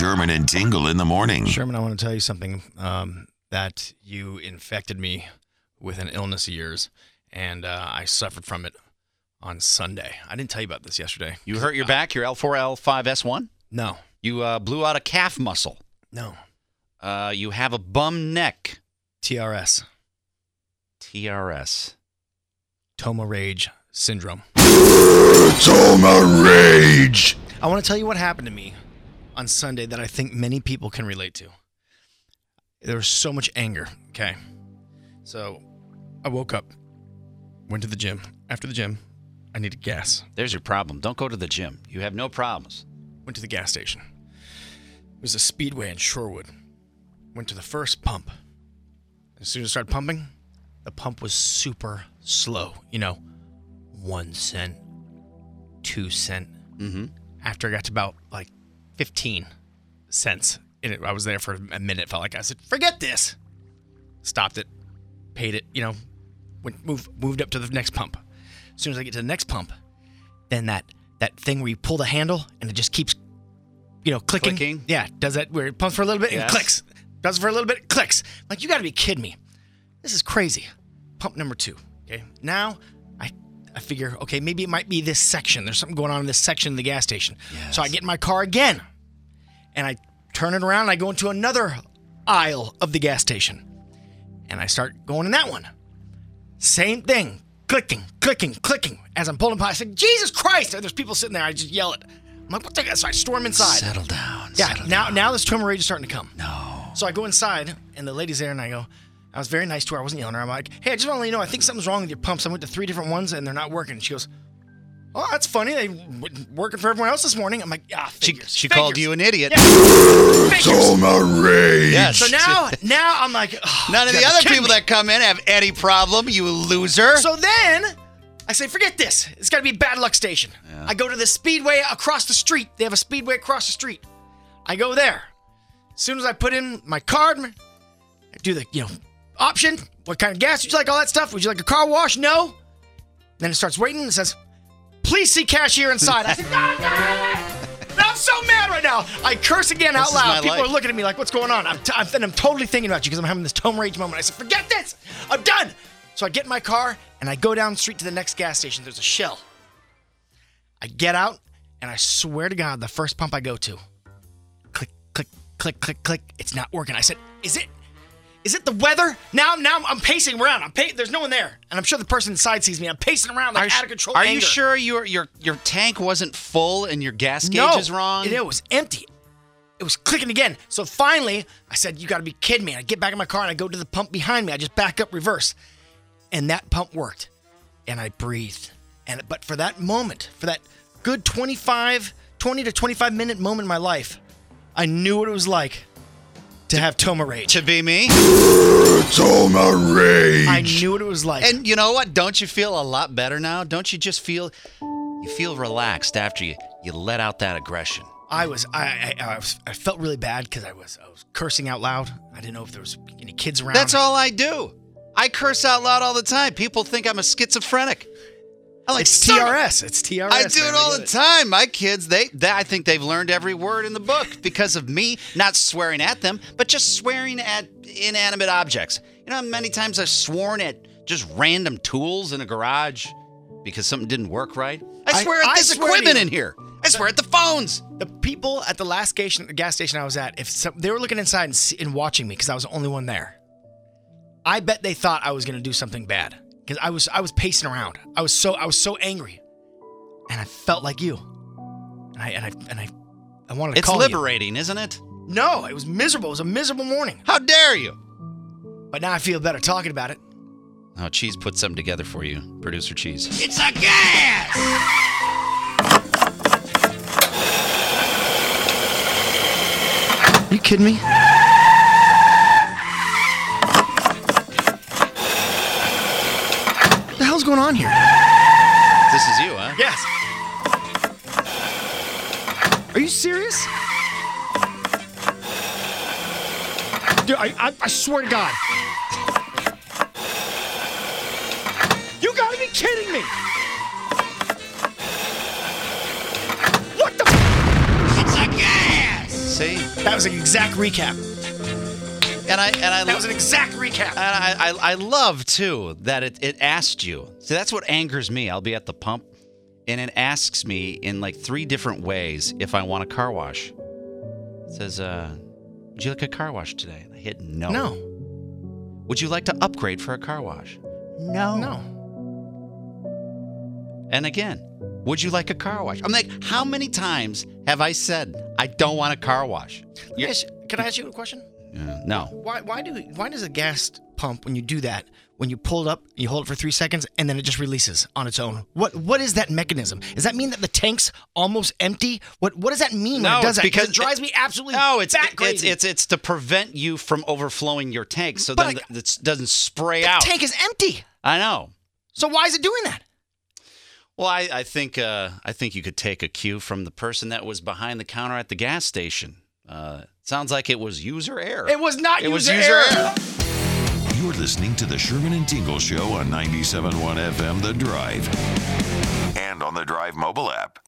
Sherman and Tingle in the morning. Sherman, I want to tell you something um, that you infected me with an illness of yours, and uh, I suffered from it on Sunday. I didn't tell you about this yesterday. You hurt your back, your L4, L5, S1? No, You uh, blew out a calf muscle. no. Uh, you have a bum neck. TRS, TRS. Tomah Rage Syndrome. Tomah Rage. I want to tell you what happened to me on Sunday that I think many people can relate to. There was so much anger. Okay. So I woke up, went to the gym. After the gym, I needed gas. There's your problem. Don't go to the gym. You have no problems. Went to the gas station. It was a speedway in Shorewood. Went to the first pump. As soon as I started pumping, the pump was super slow. You know, one cent, two cent. Mm-hmm. After I got to about like 15 cents, in it, I was there for a minute. Felt like I said, "Forget this." Stopped it, paid it. You know, went moved moved up to the next pump. As soon as I get to the next pump, then that that thing where you pull the handle and it just keeps, you know, clicking. Clicking? Yeah, does that where it pumps for a little bit and clicks. Does it for a little bit, it clicks. Like you got to be kidding me. This is crazy. Pump number two. Okay, now I I figure okay maybe it might be this section. There's something going on in this section of the gas station. So I get in my car again, and I turn it around and I go into another aisle of the gas station, and I start going in that one. Same thing, clicking, clicking, clicking. As I'm pulling by, I say, Jesus Christ! There's people sitting there. I just yell it. I'm like, what the? So I storm inside. Settle down. Yeah, settle now down. now this Tomah rage is starting to come. No. So I go inside, and the lady's there, and I go, I was very nice to her. I wasn't yelling at her. I'm like, hey, I just want to let you know, I think something's wrong with your pumps. I went to three different ones, and they're not working. And she goes, oh, that's funny. They w- working for everyone else this morning. I'm like, ah, She, figures. she called figures." you an idiot. Figures. my Rage. Yes. So now, now I'm like, oh, None of you the gotta other be people me. that come in have any problem, you loser. So then I say, forget this. It's got to be Bad Luck Station. I go to the speedway across the street. They have a speedway across the street. I go there. As soon as I put in my card, I do the, you know, option. What kind of gas would you like? All that stuff. Would you like a car wash? No. Then it starts waiting and it says, please see cashier inside. I said, "God damn it!" I'm so mad right now. I curse again out This is my loud. People life. are looking at me like, what's going on? I'm, t- I'm, and I'm totally thinking about you because I'm having this Tomah rage moment. I said, forget this. I'm done. So I get in my car and I go down the street to the next gas station. There's a Shell. I get out and I swear to God, the first pump I go to, click, click, click, click, click. It's not working. I said, is it? Is it the weather? Now, now I'm pacing around. I'm pa- There's no one there, and I'm sure the person inside sees me. I'm pacing around like are out of control. are you sure your your your tank wasn't full and your gas gauge no, is wrong? It, it was empty. It was clicking again. So finally, I said, "You got to be kidding me!" I get back in my car and I go to the pump behind me. I just back up, reverse, and that pump worked, and I breathed. And but for that moment, for that good 25, 20 to 25 minute moment in my life, I knew what it was like to have Tomah rage. to be me. Tomah Rage. I knew what it was like. And you know what? Don't you feel a lot better now? Don't you just feel you feel relaxed after you you let out that aggression? I was I I, I, was, I felt really bad because I was I was cursing out loud. I didn't know if there was any kids around. That's all I do. I curse out loud all the time. People think I'm a schizophrenic. I like It's TRS. It's TRS. I do man. it all the time. My kids, they, they, I think they've learned every word in the book because of me not swearing at them, but just swearing at inanimate objects. You know, how many times I've sworn at just random tools in a garage because something didn't work right. I I- swear at I this swear equipment in here. I swear at the phones. The people at the last station, the gas station I was at, if some, they were looking inside and, see, and watching me because I was the only one there, I bet they thought I was going to do something bad because I was I was pacing around. I was so I was so angry, and I felt like you, and I and I and I, I wanted to It's call you. It's liberating, isn't it? No, it was miserable. It was a miserable morning. How dare you? But now I feel better talking about it. Oh, Cheese put something together for you, producer Cheese. It's a gas. You kidding me? What the hell's going on here? This is you, huh? Yes. Are you serious? Dude, I, I, I swear to God. You gotta be kidding me! What the? It's a gas! See, That was an exact recap. And I and I That was an exact recap. And I, I, I love too that it, it asked you. So that's what angers me. I'll be at the pump and it asks me in like three different ways if I want a car wash. It says, uh, Would you like a car wash today? And I hit no. No. Would you like to upgrade for a car wash? No. No. And again, would you like a car wash? I'm like, how many times have I said I don't want a car wash? Let me ask you- Can I ask you a question? Uh, no. Why, why do why does a gas pump when you do that when you pull it up you hold it for three seconds and then it just releases on its own what what is that mechanism does that mean that the tank's almost empty what what does that mean when No, it does that because it drives me absolutely No, it's it- it's crazy. it's it's to prevent you from overflowing your tank, so But then it doesn't spray the out. tank is empty I know. so why is it doing that Well, I, I think uh, I think you could take a cue from the person that was behind the counter at the gas station. Uh, sounds like it was user error. it was not It was user, user error. error. You're listening to the Sherman and Tingle Show on 97.1 FM The Drive and on the Drive mobile app.